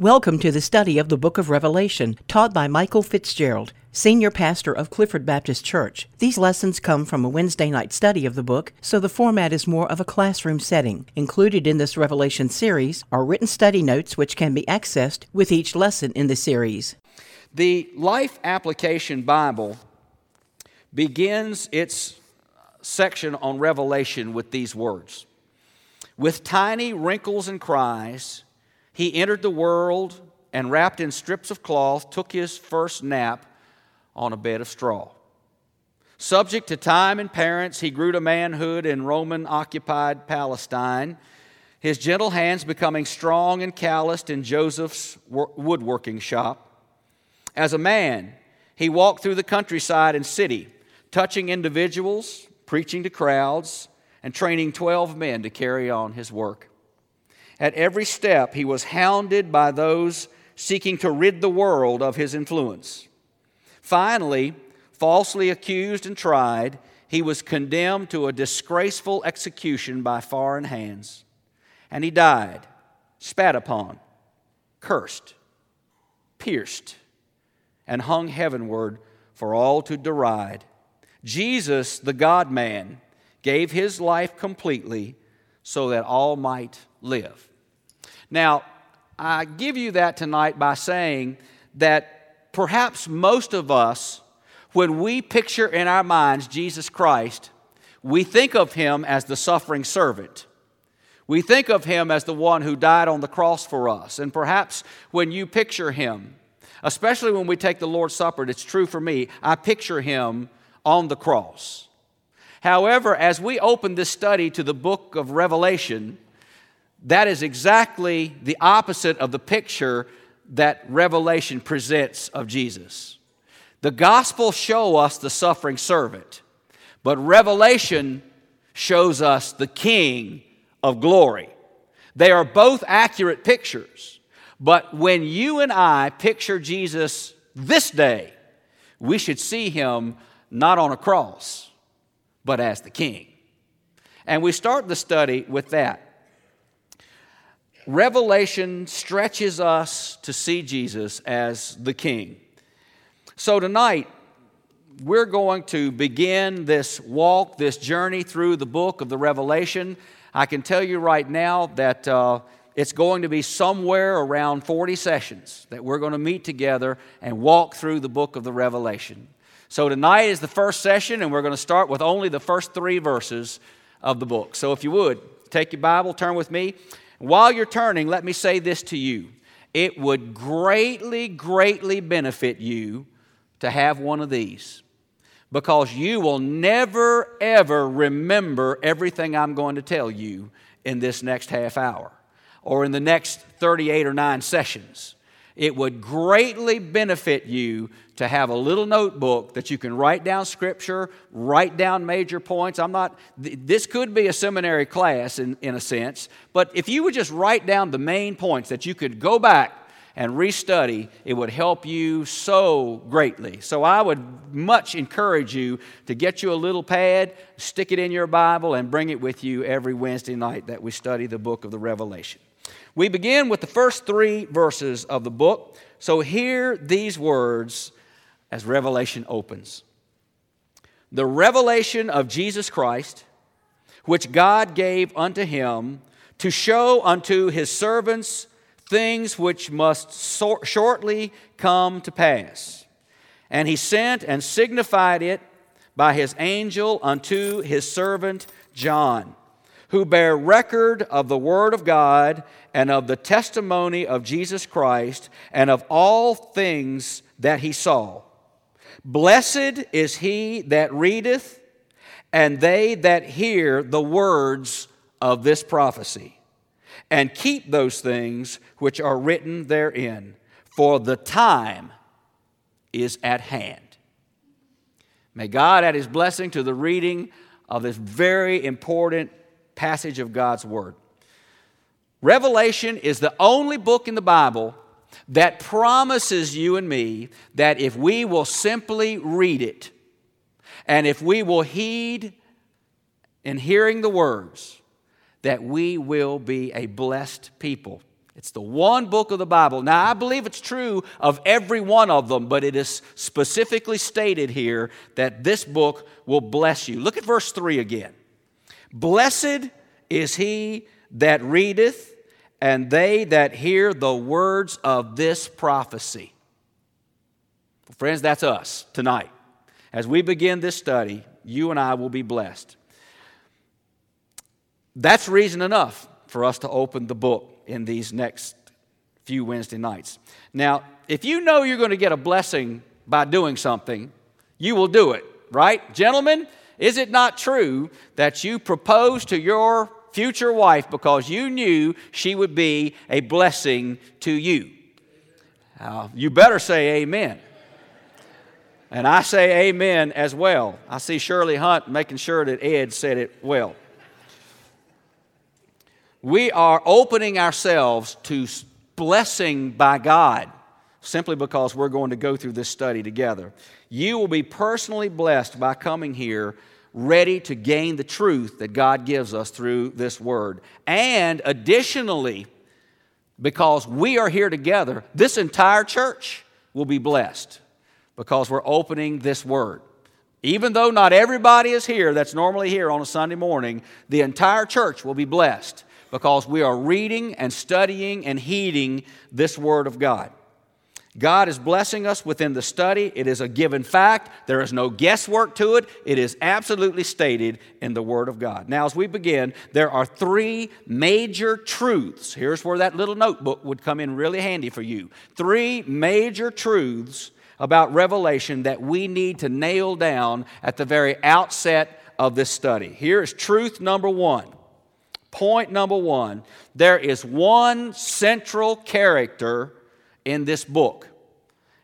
Welcome to the study of the book of Revelation, taught by Michael Fitzgerald, senior pastor of Clifford Baptist Church. These lessons come from a Wednesday night study of the book, so the format is more of a classroom setting. Included in this Revelation series are written study notes which can be accessed with each lesson in the series. The Life Application Bible begins its section on Revelation with these words With tiny wrinkles and cries, he entered the world and, wrapped in strips of cloth, took his first nap on a bed of straw. Subject to time and parents, he grew to manhood in Roman occupied Palestine, his gentle hands becoming strong and calloused in Joseph's woodworking shop. As a man, he walked through the countryside and city, touching individuals, preaching to crowds, and training 12 men to carry on his work. At every step, he was hounded by those seeking to rid the world of his influence. Finally, falsely accused and tried, he was condemned to a disgraceful execution by foreign hands. And he died, spat upon, cursed, pierced, and hung heavenward for all to deride. Jesus, the God man, gave his life completely so that all might live. Now, I give you that tonight by saying that perhaps most of us, when we picture in our minds Jesus Christ, we think of him as the suffering servant. We think of him as the one who died on the cross for us. And perhaps when you picture him, especially when we take the Lord's Supper, it's true for me, I picture him on the cross. However, as we open this study to the book of Revelation, that is exactly the opposite of the picture that Revelation presents of Jesus. The Gospels show us the suffering servant, but Revelation shows us the King of glory. They are both accurate pictures, but when you and I picture Jesus this day, we should see him not on a cross, but as the King. And we start the study with that. Revelation stretches us to see Jesus as the King. So tonight, we're going to begin this walk, this journey through the book of the Revelation. I can tell you right now that uh, it's going to be somewhere around 40 sessions that we're going to meet together and walk through the book of the Revelation. So tonight is the first session, and we're going to start with only the first three verses of the book. So if you would, take your Bible, turn with me while you're turning, let me say this to you. It would greatly, greatly benefit you to have one of these because you will never, ever remember everything I'm going to tell you in this next half hour or in the next 38 or 9 sessions. It would greatly benefit you to have a little notebook that you can write down scripture, write down major points. I'm not, this could be a seminary class in, in a sense, but if you would just write down the main points that you could go back and restudy, it would help you so greatly. So I would much encourage you to get you a little pad, stick it in your Bible, and bring it with you every Wednesday night that we study the book of the Revelation. We begin with the first three verses of the book. So hear these words as Revelation opens. The revelation of Jesus Christ, which God gave unto him to show unto his servants things which must so- shortly come to pass. And he sent and signified it by his angel unto his servant John, who bear record of the word of God and of the testimony of Jesus Christ and of all things that he saw Blessed is he that readeth, and they that hear the words of this prophecy, and keep those things which are written therein, for the time is at hand. May God add his blessing to the reading of this very important passage of God's Word. Revelation is the only book in the Bible that promises you and me that if we will simply read it and if we will heed in hearing the words, that we will be a blessed people. It's the one book of the Bible. Now, I believe it's true of every one of them, but it is specifically stated here that this book will bless you. Look at verse 3 again. Blessed is he that readeth, and they that hear the words of this prophecy. Friends, that's us tonight. As we begin this study, you and I will be blessed. That's reason enough for us to open the book in these next few Wednesday nights. Now, if you know you're going to get a blessing by doing something, you will do it, right? Gentlemen, is it not true that you proposed to your future wife because you knew she would be a blessing to you? Uh, you better say amen. And I say amen as well. I see Shirley Hunt making sure that Ed said it well. We are opening ourselves to blessing by God simply because we're going to go through this study together. You will be personally blessed by coming here ready to gain the truth that God gives us through this word. And additionally, because we are here together, this entire church will be blessed because we're opening this word. Even though not everybody is here that's normally here on a Sunday morning, the entire church will be blessed because we are reading and studying and heeding this word of God. God is blessing us within the study. It is a given fact. There is no guesswork to it. It is absolutely stated in the Word of God. Now, as we begin, there are three major truths. Here's where that little notebook would come in really handy for you. Three major truths about Revelation that we need to nail down at the very outset of this study. Here is truth number one. Point number one there is one central character in this book.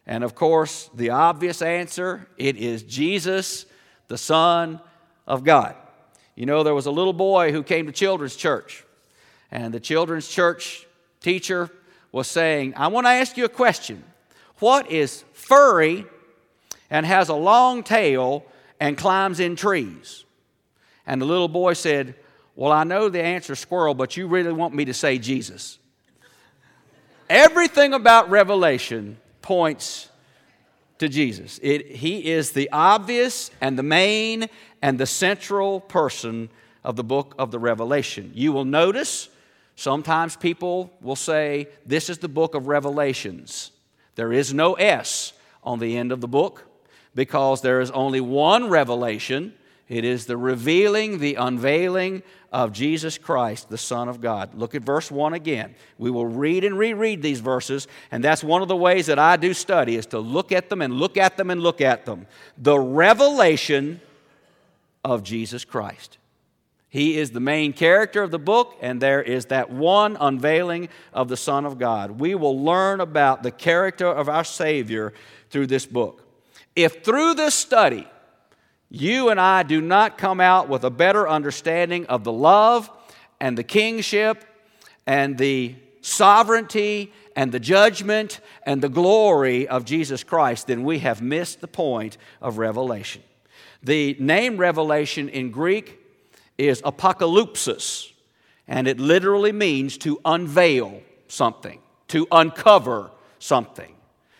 And of course, the obvious answer it is Jesus, the Son of God. You know, there was a little boy who came to children's church, and the children's church teacher was saying, I want to ask you a question. What is furry and has a long tail and climbs in trees? And the little boy said, Well, I know the answer squirrel, but you really want me to say Jesus. Everything about Revelation points to Jesus. It, he is the obvious and the main and the central person of the book of the Revelation. You will notice sometimes people will say, This is the book of Revelations. There is no S on the end of the book because there is only one revelation. It is the revealing, the unveiling of Jesus Christ, the Son of God. Look at verse 1 again. We will read and reread these verses, and that's one of the ways that I do study is to look at them and look at them and look at them. The revelation of Jesus Christ. He is the main character of the book, and there is that one unveiling of the Son of God. We will learn about the character of our Savior through this book. If through this study you and I do not come out with a better understanding of the love and the kingship and the sovereignty and the judgment and the glory of Jesus Christ, then we have missed the point of revelation. The name revelation in Greek is apocalypsis, and it literally means to unveil something, to uncover something.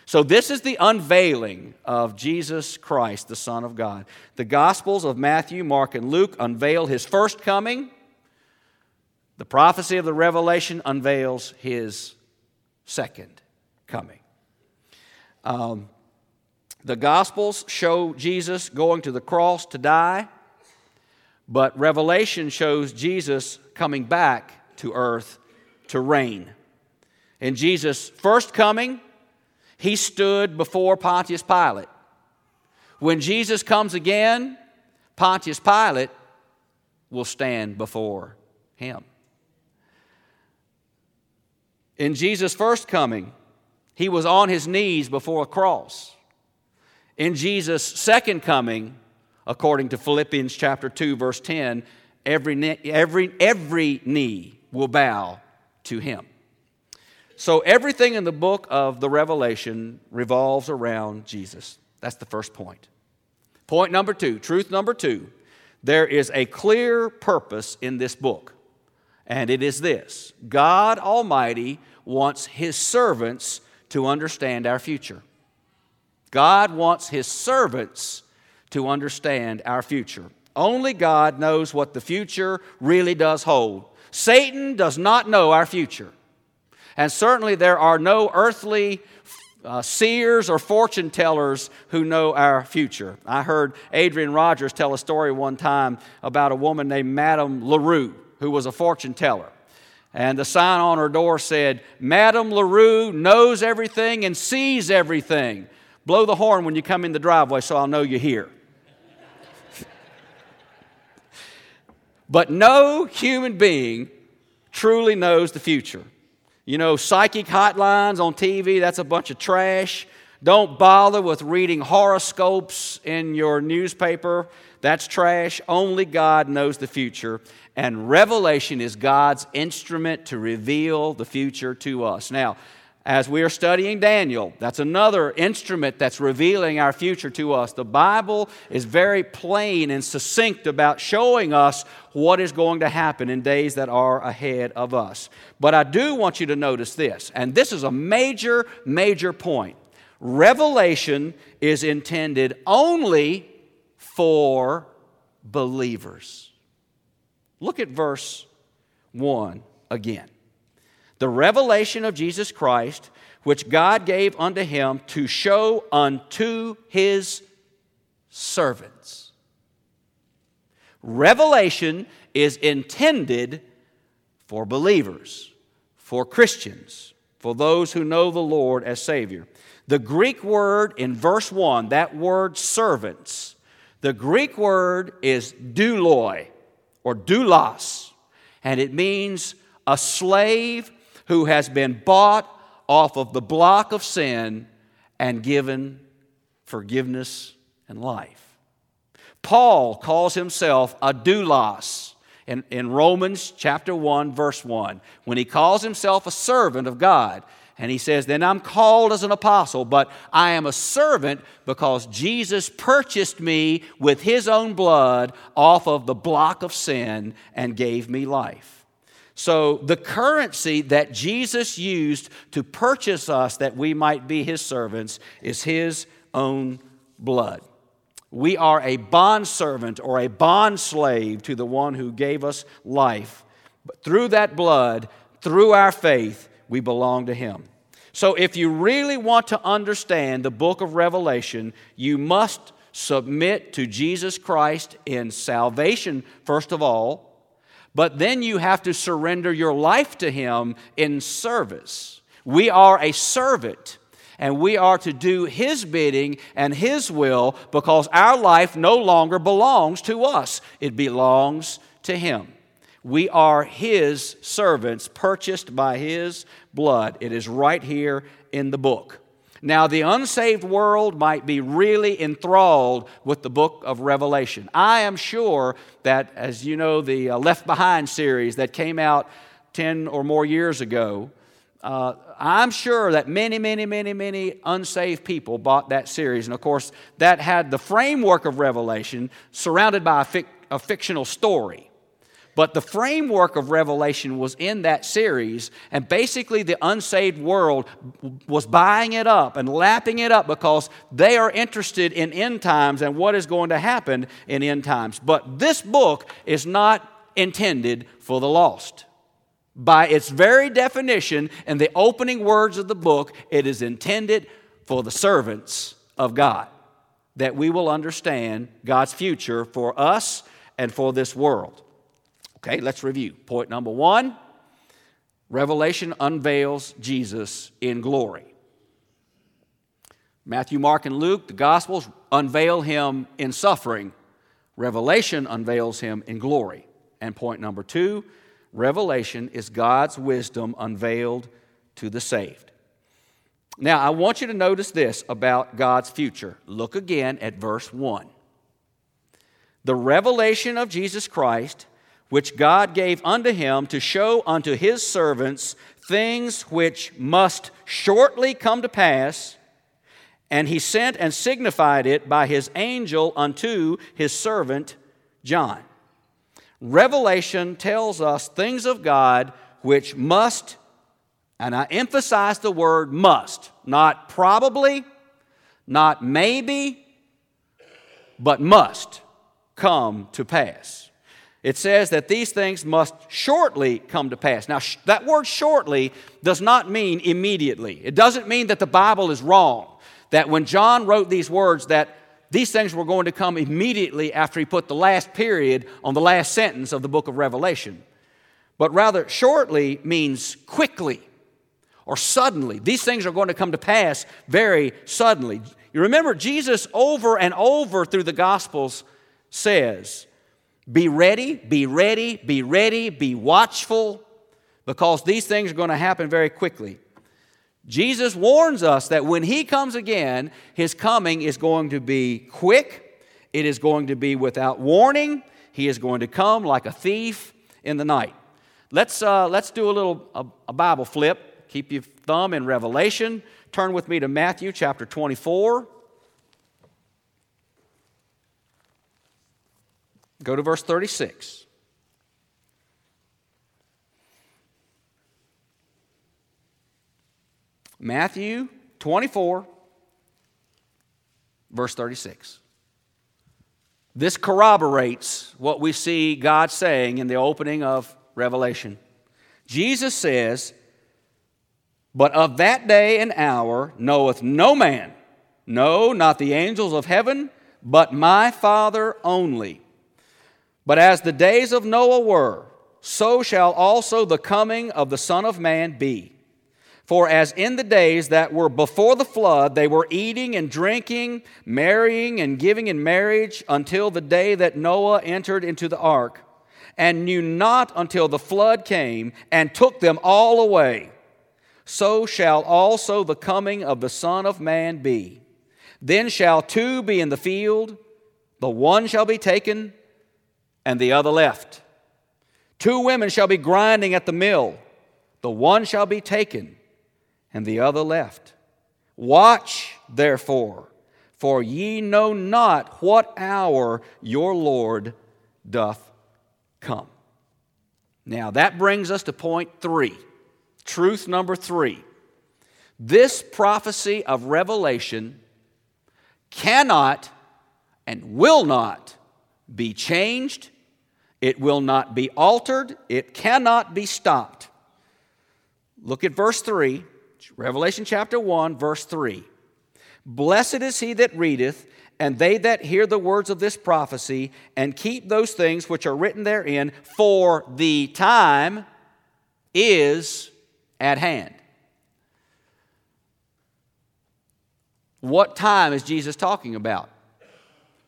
So, this is the unveiling of Jesus Christ, the Son of God. The Gospels of Matthew, Mark, and Luke unveil his first coming. The prophecy of the Revelation unveils his second coming. Um, the Gospels show Jesus going to the cross to die, but Revelation shows Jesus coming back to earth to reign. In Jesus' first coming, he stood before Pontius Pilate. When Jesus comes again, Pontius Pilate will stand before him. In Jesus' first coming, he was on his knees before a cross. In Jesus' second coming, according to Philippians chapter 2 verse 10, every, every, every knee will bow to him. So everything in the book of the Revelation revolves around Jesus. That's the first point. Point number two, truth number two, there is a clear purpose in this book, and it is this God Almighty wants His servants to understand our future. God wants His servants to understand our future. Only God knows what the future really does hold. Satan does not know our future. And certainly there are no earthly uh, seers or fortune tellers who know our future. I heard Adrian Rogers tell a story one time about a woman named Madame LaRue, who was a fortune teller. And the sign on her door said, Madame LaRue knows everything and sees everything. Blow the horn when you come in the driveway so I'll know you're here. but no human being truly knows the future. You know, psychic hotlines on TV, that's a bunch of trash. Don't bother with reading horoscopes in your newspaper. That's trash. Only God knows the future. And revelation is God's instrument to reveal the future to us. Now, as we are studying Daniel, that's another instrument that's revealing our future to us. The Bible is very plain and succinct about showing us what is going to happen in days that are ahead of us. But I do want you to notice this, and this is a major, major point. Revelation is intended only for believers. Look at verse 1 again the revelation of Jesus Christ, which God gave unto him to show unto his servants. Revelation is intended for believers, for Christians, for those who know the Lord as Savior. The Greek word in verse 1, that word servants, the Greek word is douloi or doulos, and it means a slave who has been bought off of the block of sin and given forgiveness and life. Paul calls himself a doulos in, in Romans chapter 1, verse 1, when he calls himself a servant of God. And he says, Then I'm called as an apostle, but I am a servant because Jesus purchased me with his own blood off of the block of sin and gave me life. So, the currency that Jesus used to purchase us that we might be his servants is his own blood. We are a bond servant or a bond slave to the one who gave us life. But through that blood, through our faith, we belong to him. So, if you really want to understand the book of Revelation, you must submit to Jesus Christ in salvation, first of all, but then you have to surrender your life to Him in service. We are a servant and we are to do His bidding and His will because our life no longer belongs to us, it belongs to Him. We are His servants, purchased by His blood. It is right here in the book. Now, the unsaved world might be really enthralled with the book of Revelation. I am sure that, as you know, the uh, Left Behind series that came out 10 or more years ago, uh, I'm sure that many, many, many, many unsaved people bought that series. And of course, that had the framework of Revelation surrounded by a, fic- a fictional story. But the framework of Revelation was in that series, and basically the unsaved world was buying it up and lapping it up because they are interested in end times and what is going to happen in end times. But this book is not intended for the lost. By its very definition and the opening words of the book, it is intended for the servants of God, that we will understand God's future for us and for this world. Okay, let's review. Point number one Revelation unveils Jesus in glory. Matthew, Mark, and Luke, the Gospels, unveil him in suffering. Revelation unveils him in glory. And point number two Revelation is God's wisdom unveiled to the saved. Now, I want you to notice this about God's future. Look again at verse 1. The revelation of Jesus Christ which God gave unto him to show unto his servants things which must shortly come to pass. And he sent and signified it by his angel unto his servant John. Revelation tells us things of God which must And I emphasize the word must, not probably, not maybe, but must come to pass. It says that these things must shortly come to pass. Now, sh- that word shortly does not mean immediately. It doesn't mean that the Bible is wrong. That when John wrote these words, that these things were going to come immediately after he put the last period on the last sentence of the book of Revelation. But rather, shortly means quickly or suddenly. These things are going to come to pass very suddenly. You remember, Jesus over and over through the Gospels says, Be ready, be ready, be ready, be watchful, because these things are going to happen very quickly. Jesus warns us that when He comes again, His coming is going to be quick, it is going to be without warning, He is going to come like a thief in the night. Let's, uh, let's do a little a, a Bible flip. Keep your thumb in Revelation. Turn with me to Matthew chapter 24. Go to verse 36. Matthew 24, verse 36. This corroborates what we see God saying in the opening of Revelation. Jesus says, but of that day and hour knoweth no man, no, not the angels of heaven, but my Father only. But as the days of Noah were, so shall also the coming of the Son of Man be. For as in the days that were before the flood, they were eating and drinking, marrying and giving in marriage until the day that Noah entered into the ark, and knew not until the flood came and took them all away so shall also the coming of the Son of Man be. Then shall two be in the field, the one shall be taken, and the other left. Two women shall be grinding at the mill, the one shall be taken, and the other left. Watch, therefore, for ye know not what hour your Lord doth come. Now that brings us to point three. Truth number three this prophecy of Revelation cannot and will not be changed, it will not be altered, it cannot be stopped. Look at verse 3, Revelation chapter 1, verse 3. Blessed is he that readeth, and they that hear the words of this prophecy, and keep those things which are written therein, for the time is at hand. What time is Jesus talking about?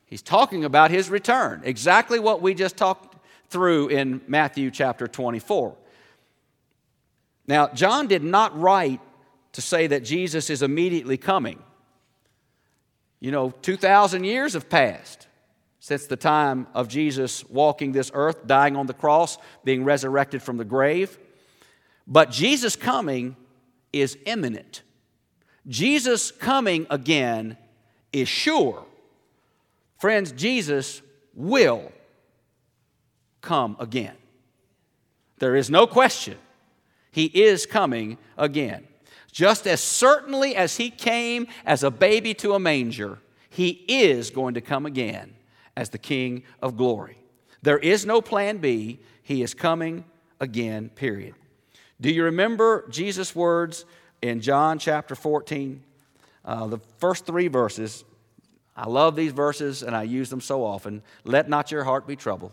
He's talking about his return, exactly what we just talked through in Matthew chapter 24. Now, John did not write to say that Jesus is immediately coming. You know, 2,000 years have passed since the time of Jesus walking this earth, dying on the cross, being resurrected from the grave. But Jesus' coming is imminent. Jesus' coming again is sure. Friends, Jesus will come again. There is no question. He is coming again. Just as certainly as he came as a baby to a manger, he is going to come again as the King of glory. There is no plan B. He is coming again, period. Do you remember Jesus' words in John chapter 14? Uh, the first three verses. I love these verses and I use them so often. Let not your heart be troubled.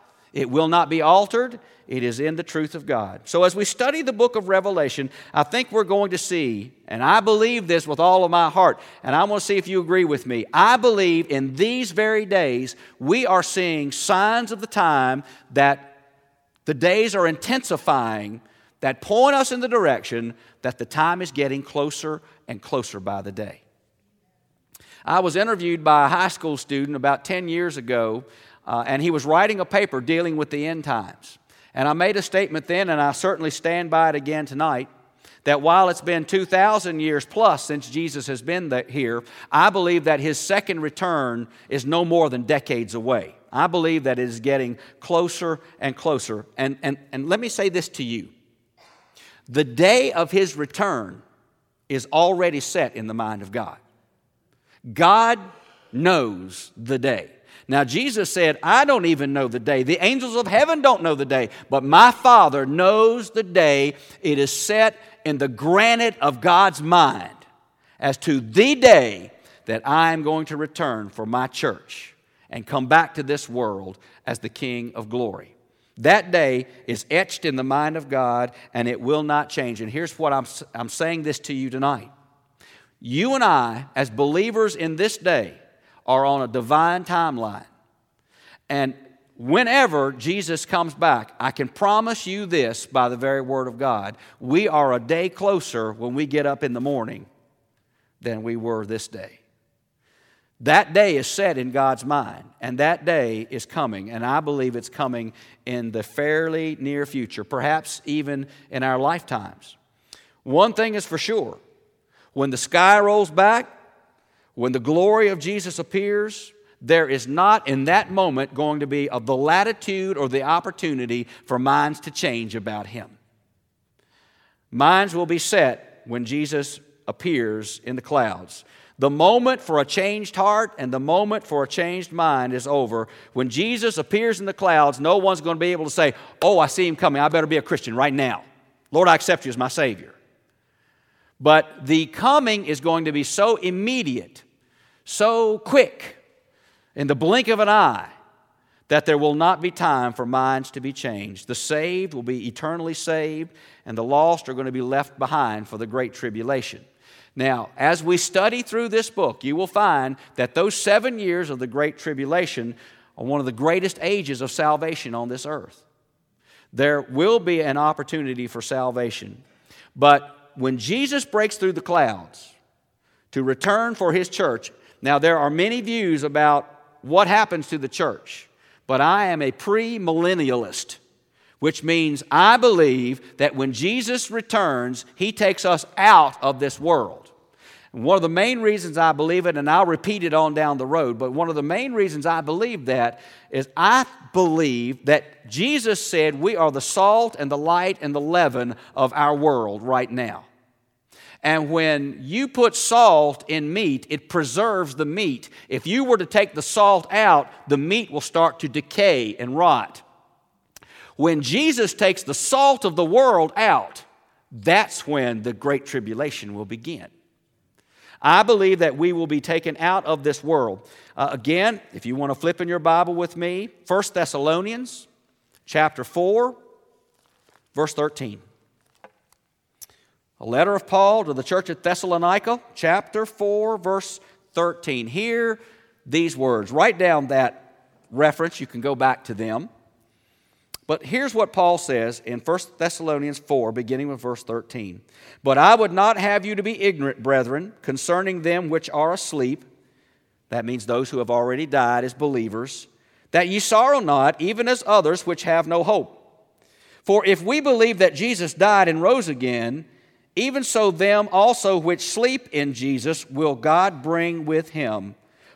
it will not be altered. It is in the truth of God. So, as we study the book of Revelation, I think we're going to see, and I believe this with all of my heart, and I want to see if you agree with me. I believe in these very days, we are seeing signs of the time that the days are intensifying that point us in the direction that the time is getting closer and closer by the day. I was interviewed by a high school student about 10 years ago, uh, and he was writing a paper dealing with the end times. And I made a statement then, and I certainly stand by it again tonight that while it's been 2,000 years plus since Jesus has been here, I believe that his second return is no more than decades away. I believe that it is getting closer and closer. And, and, and let me say this to you the day of his return is already set in the mind of God. God knows the day. Now, Jesus said, I don't even know the day. The angels of heaven don't know the day, but my Father knows the day. It is set in the granite of God's mind as to the day that I am going to return for my church and come back to this world as the King of glory. That day is etched in the mind of God and it will not change. And here's what I'm, I'm saying this to you tonight. You and I, as believers in this day, are on a divine timeline. And whenever Jesus comes back, I can promise you this by the very word of God we are a day closer when we get up in the morning than we were this day. That day is set in God's mind, and that day is coming, and I believe it's coming in the fairly near future, perhaps even in our lifetimes. One thing is for sure when the sky rolls back, when the glory of Jesus appears, there is not in that moment going to be of the latitude or the opportunity for minds to change about Him. Minds will be set when Jesus appears in the clouds. The moment for a changed heart and the moment for a changed mind is over. When Jesus appears in the clouds, no one's going to be able to say, Oh, I see him coming. I better be a Christian right now. Lord, I accept you as my Savior. But the coming is going to be so immediate, so quick, in the blink of an eye, that there will not be time for minds to be changed. The saved will be eternally saved, and the lost are going to be left behind for the great tribulation. Now, as we study through this book, you will find that those seven years of the Great Tribulation are one of the greatest ages of salvation on this earth. There will be an opportunity for salvation. But when Jesus breaks through the clouds to return for his church, now there are many views about what happens to the church, but I am a premillennialist which means I believe that when Jesus returns, he takes us out of this world. One of the main reasons I believe it, and I'll repeat it on down the road, but one of the main reasons I believe that is I believe that Jesus said we are the salt and the light and the leaven of our world right now. And when you put salt in meat, it preserves the meat. If you were to take the salt out, the meat will start to decay and rot. When Jesus takes the salt of the world out, that's when the Great Tribulation will begin. I believe that we will be taken out of this world. Uh, again, if you want to flip in your Bible with me, 1 Thessalonians chapter 4, verse 13. A letter of Paul to the church at Thessalonica, chapter 4, verse 13. Hear these words. Write down that reference. You can go back to them. But here's what Paul says in 1 Thessalonians 4, beginning with verse 13. But I would not have you to be ignorant, brethren, concerning them which are asleep. That means those who have already died as believers, that ye sorrow not, even as others which have no hope. For if we believe that Jesus died and rose again, even so them also which sleep in Jesus will God bring with him.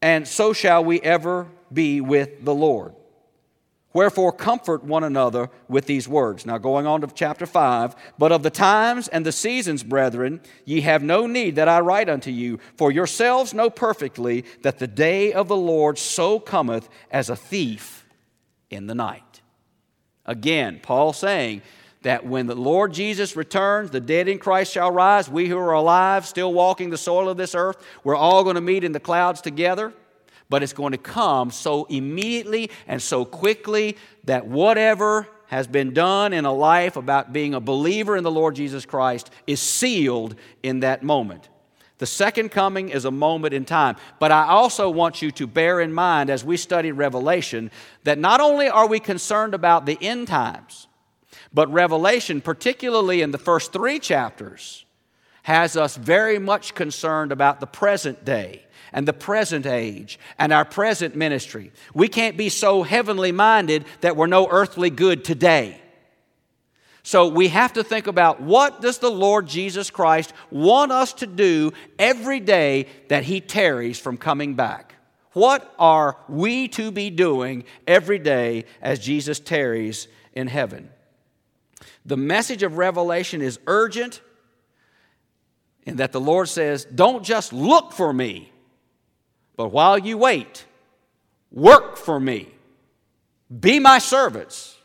and so shall we ever be with the Lord. Wherefore, comfort one another with these words. Now, going on to chapter 5, but of the times and the seasons, brethren, ye have no need that I write unto you, for yourselves know perfectly that the day of the Lord so cometh as a thief in the night. Again, Paul saying that when the Lord Jesus returns, the dead in Christ shall rise. We who are alive, still walking the soil of this earth, we're all going to meet in the clouds together. But it's going to come so immediately and so quickly that whatever has been done in a life about being a believer in the Lord Jesus Christ is sealed in that moment. The second coming is a moment in time. But I also want you to bear in mind as we study Revelation that not only are we concerned about the end times, but Revelation, particularly in the first three chapters, has us very much concerned about the present day and the present age and our present ministry. We can't be so heavenly minded that we're no earthly good today. So we have to think about what does the Lord Jesus Christ want us to do every day that he tarries from coming back? What are we to be doing every day as Jesus tarries in heaven? The message of Revelation is urgent in that the Lord says, Don't just look for me, but while you wait, work for me. Be my servants.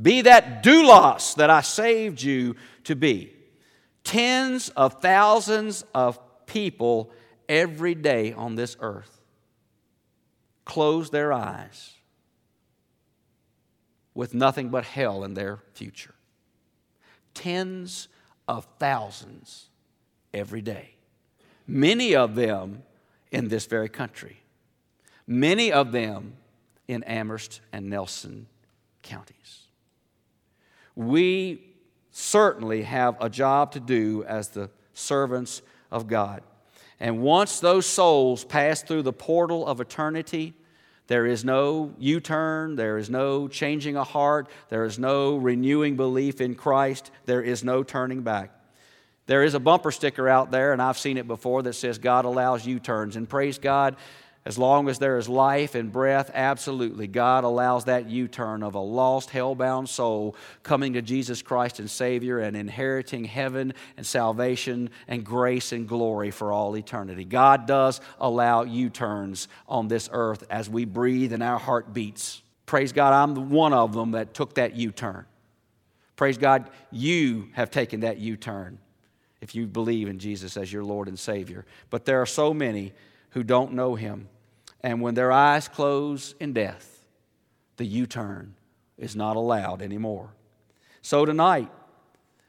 Be that doulos that I saved you to be. Tens of thousands of people every day on this earth close their eyes with nothing but hell in their future. Tens of thousands every day. Many of them in this very country. Many of them in Amherst and Nelson counties we certainly have a job to do as the servants of God. And once those souls pass through the portal of eternity, there is no U turn, there is no changing a heart, there is no renewing belief in Christ, there is no turning back. There is a bumper sticker out there, and I've seen it before, that says God allows U turns. And praise God, as long as there is life and breath, absolutely, God allows that U turn of a lost, hell-bound soul coming to Jesus Christ and Savior and inheriting heaven and salvation and grace and glory for all eternity. God does allow U turns on this earth as we breathe and our heart beats. Praise God, I'm one of them that took that U turn. Praise God, you have taken that U turn if you believe in Jesus as your Lord and Savior. But there are so many who don't know Him. And when their eyes close in death, the U turn is not allowed anymore. So tonight,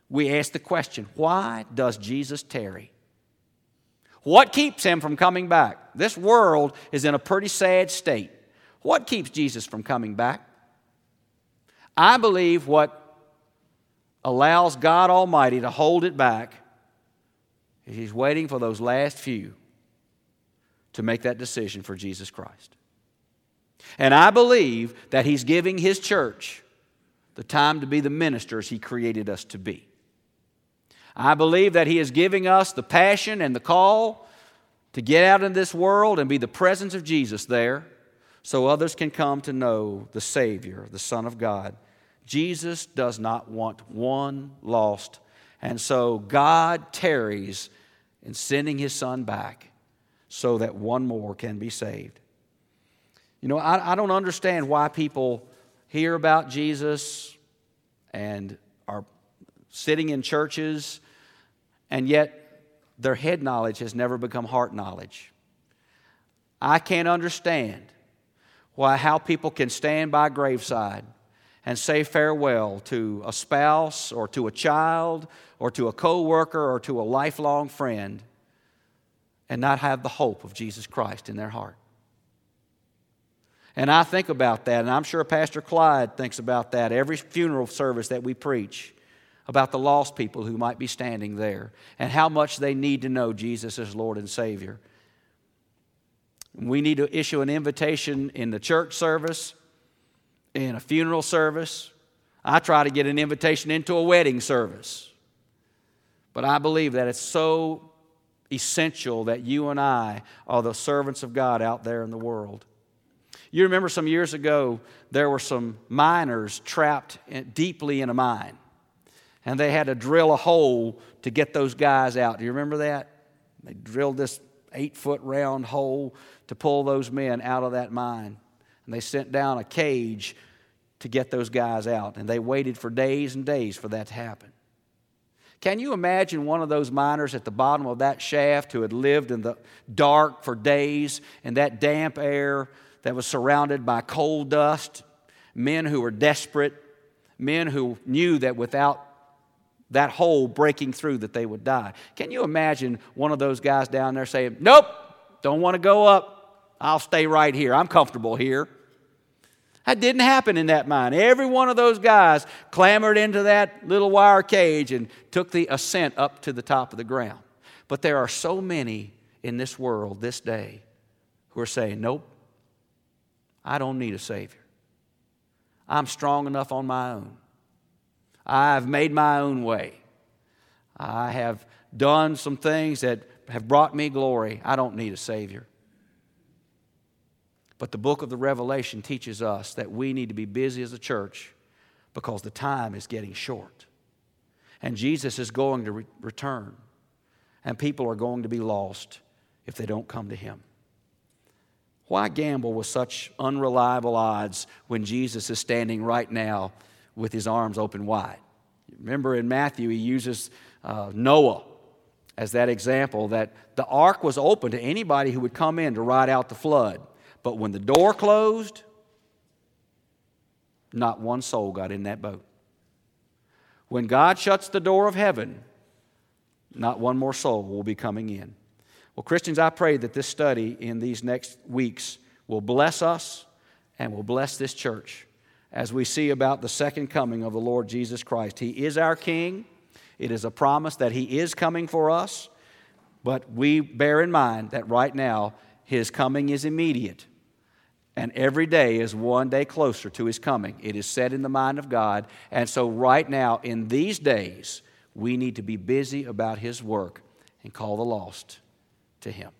we ask the question why does Jesus tarry? What keeps him from coming back? This world is in a pretty sad state. What keeps Jesus from coming back? I believe what allows God Almighty to hold it back is He's waiting for those last few to make that decision for Jesus Christ. And I believe that He's giving His church the time to be the ministers He created us to be. I believe that He is giving us the passion and the call to get out in this world and be the presence of Jesus there so others can come to know the Savior, the Son of God. Jesus does not want one lost. And so God tarries in sending His Son back so that one more can be saved. You know, I, I don't understand why people hear about Jesus and are sitting in churches, and yet their head knowledge has never become heart knowledge. I can't understand why how people can stand by graveside and say farewell to a spouse or to a child or to a coworker or to a lifelong friend and not have the hope of Jesus Christ in their heart. And I think about that, and I'm sure Pastor Clyde thinks about that every funeral service that we preach about the lost people who might be standing there and how much they need to know Jesus as Lord and Savior. We need to issue an invitation in the church service, in a funeral service. I try to get an invitation into a wedding service. But I believe that it's so essential that you and I are the servants of God out there in the world. You remember some years ago, there were some miners trapped deeply in a mine, and they had to drill a hole to get those guys out. Do you remember that? They drilled this eight foot round hole to pull those men out of that mine. And they sent down a cage to get those guys out, and they waited for days and days for that to happen. Can you imagine one of those miners at the bottom of that shaft who had lived in the dark for days in that damp air that was surrounded by coal dust? Men who were desperate, men who knew that without that hole breaking through that they would die. Can you imagine one of those guys down there saying, "Nope, don't want to go up. I'll stay right here. I'm comfortable here." That didn't happen in that mine. Every one of those guys clambered into that little wire cage and took the ascent up to the top of the ground. But there are so many in this world this day who are saying, Nope, I don't need a Savior. I'm strong enough on my own. I've made my own way. I have done some things that have brought me glory. I don't need a Savior. But the book of the Revelation teaches us that we need to be busy as a church because the time is getting short. And Jesus is going to re- return, and people are going to be lost if they don't come to Him. Why gamble with such unreliable odds when Jesus is standing right now with his arms open wide? Remember in Matthew, he uses uh, Noah as that example that the ark was open to anybody who would come in to ride out the flood. But when the door closed, not one soul got in that boat. When God shuts the door of heaven, not one more soul will be coming in. Well, Christians, I pray that this study in these next weeks will bless us and will bless this church as we see about the second coming of the Lord Jesus Christ. He is our King. It is a promise that He is coming for us, but we bear in mind that right now His coming is immediate. And every day is one day closer to his coming. It is set in the mind of God. And so, right now, in these days, we need to be busy about his work and call the lost to him.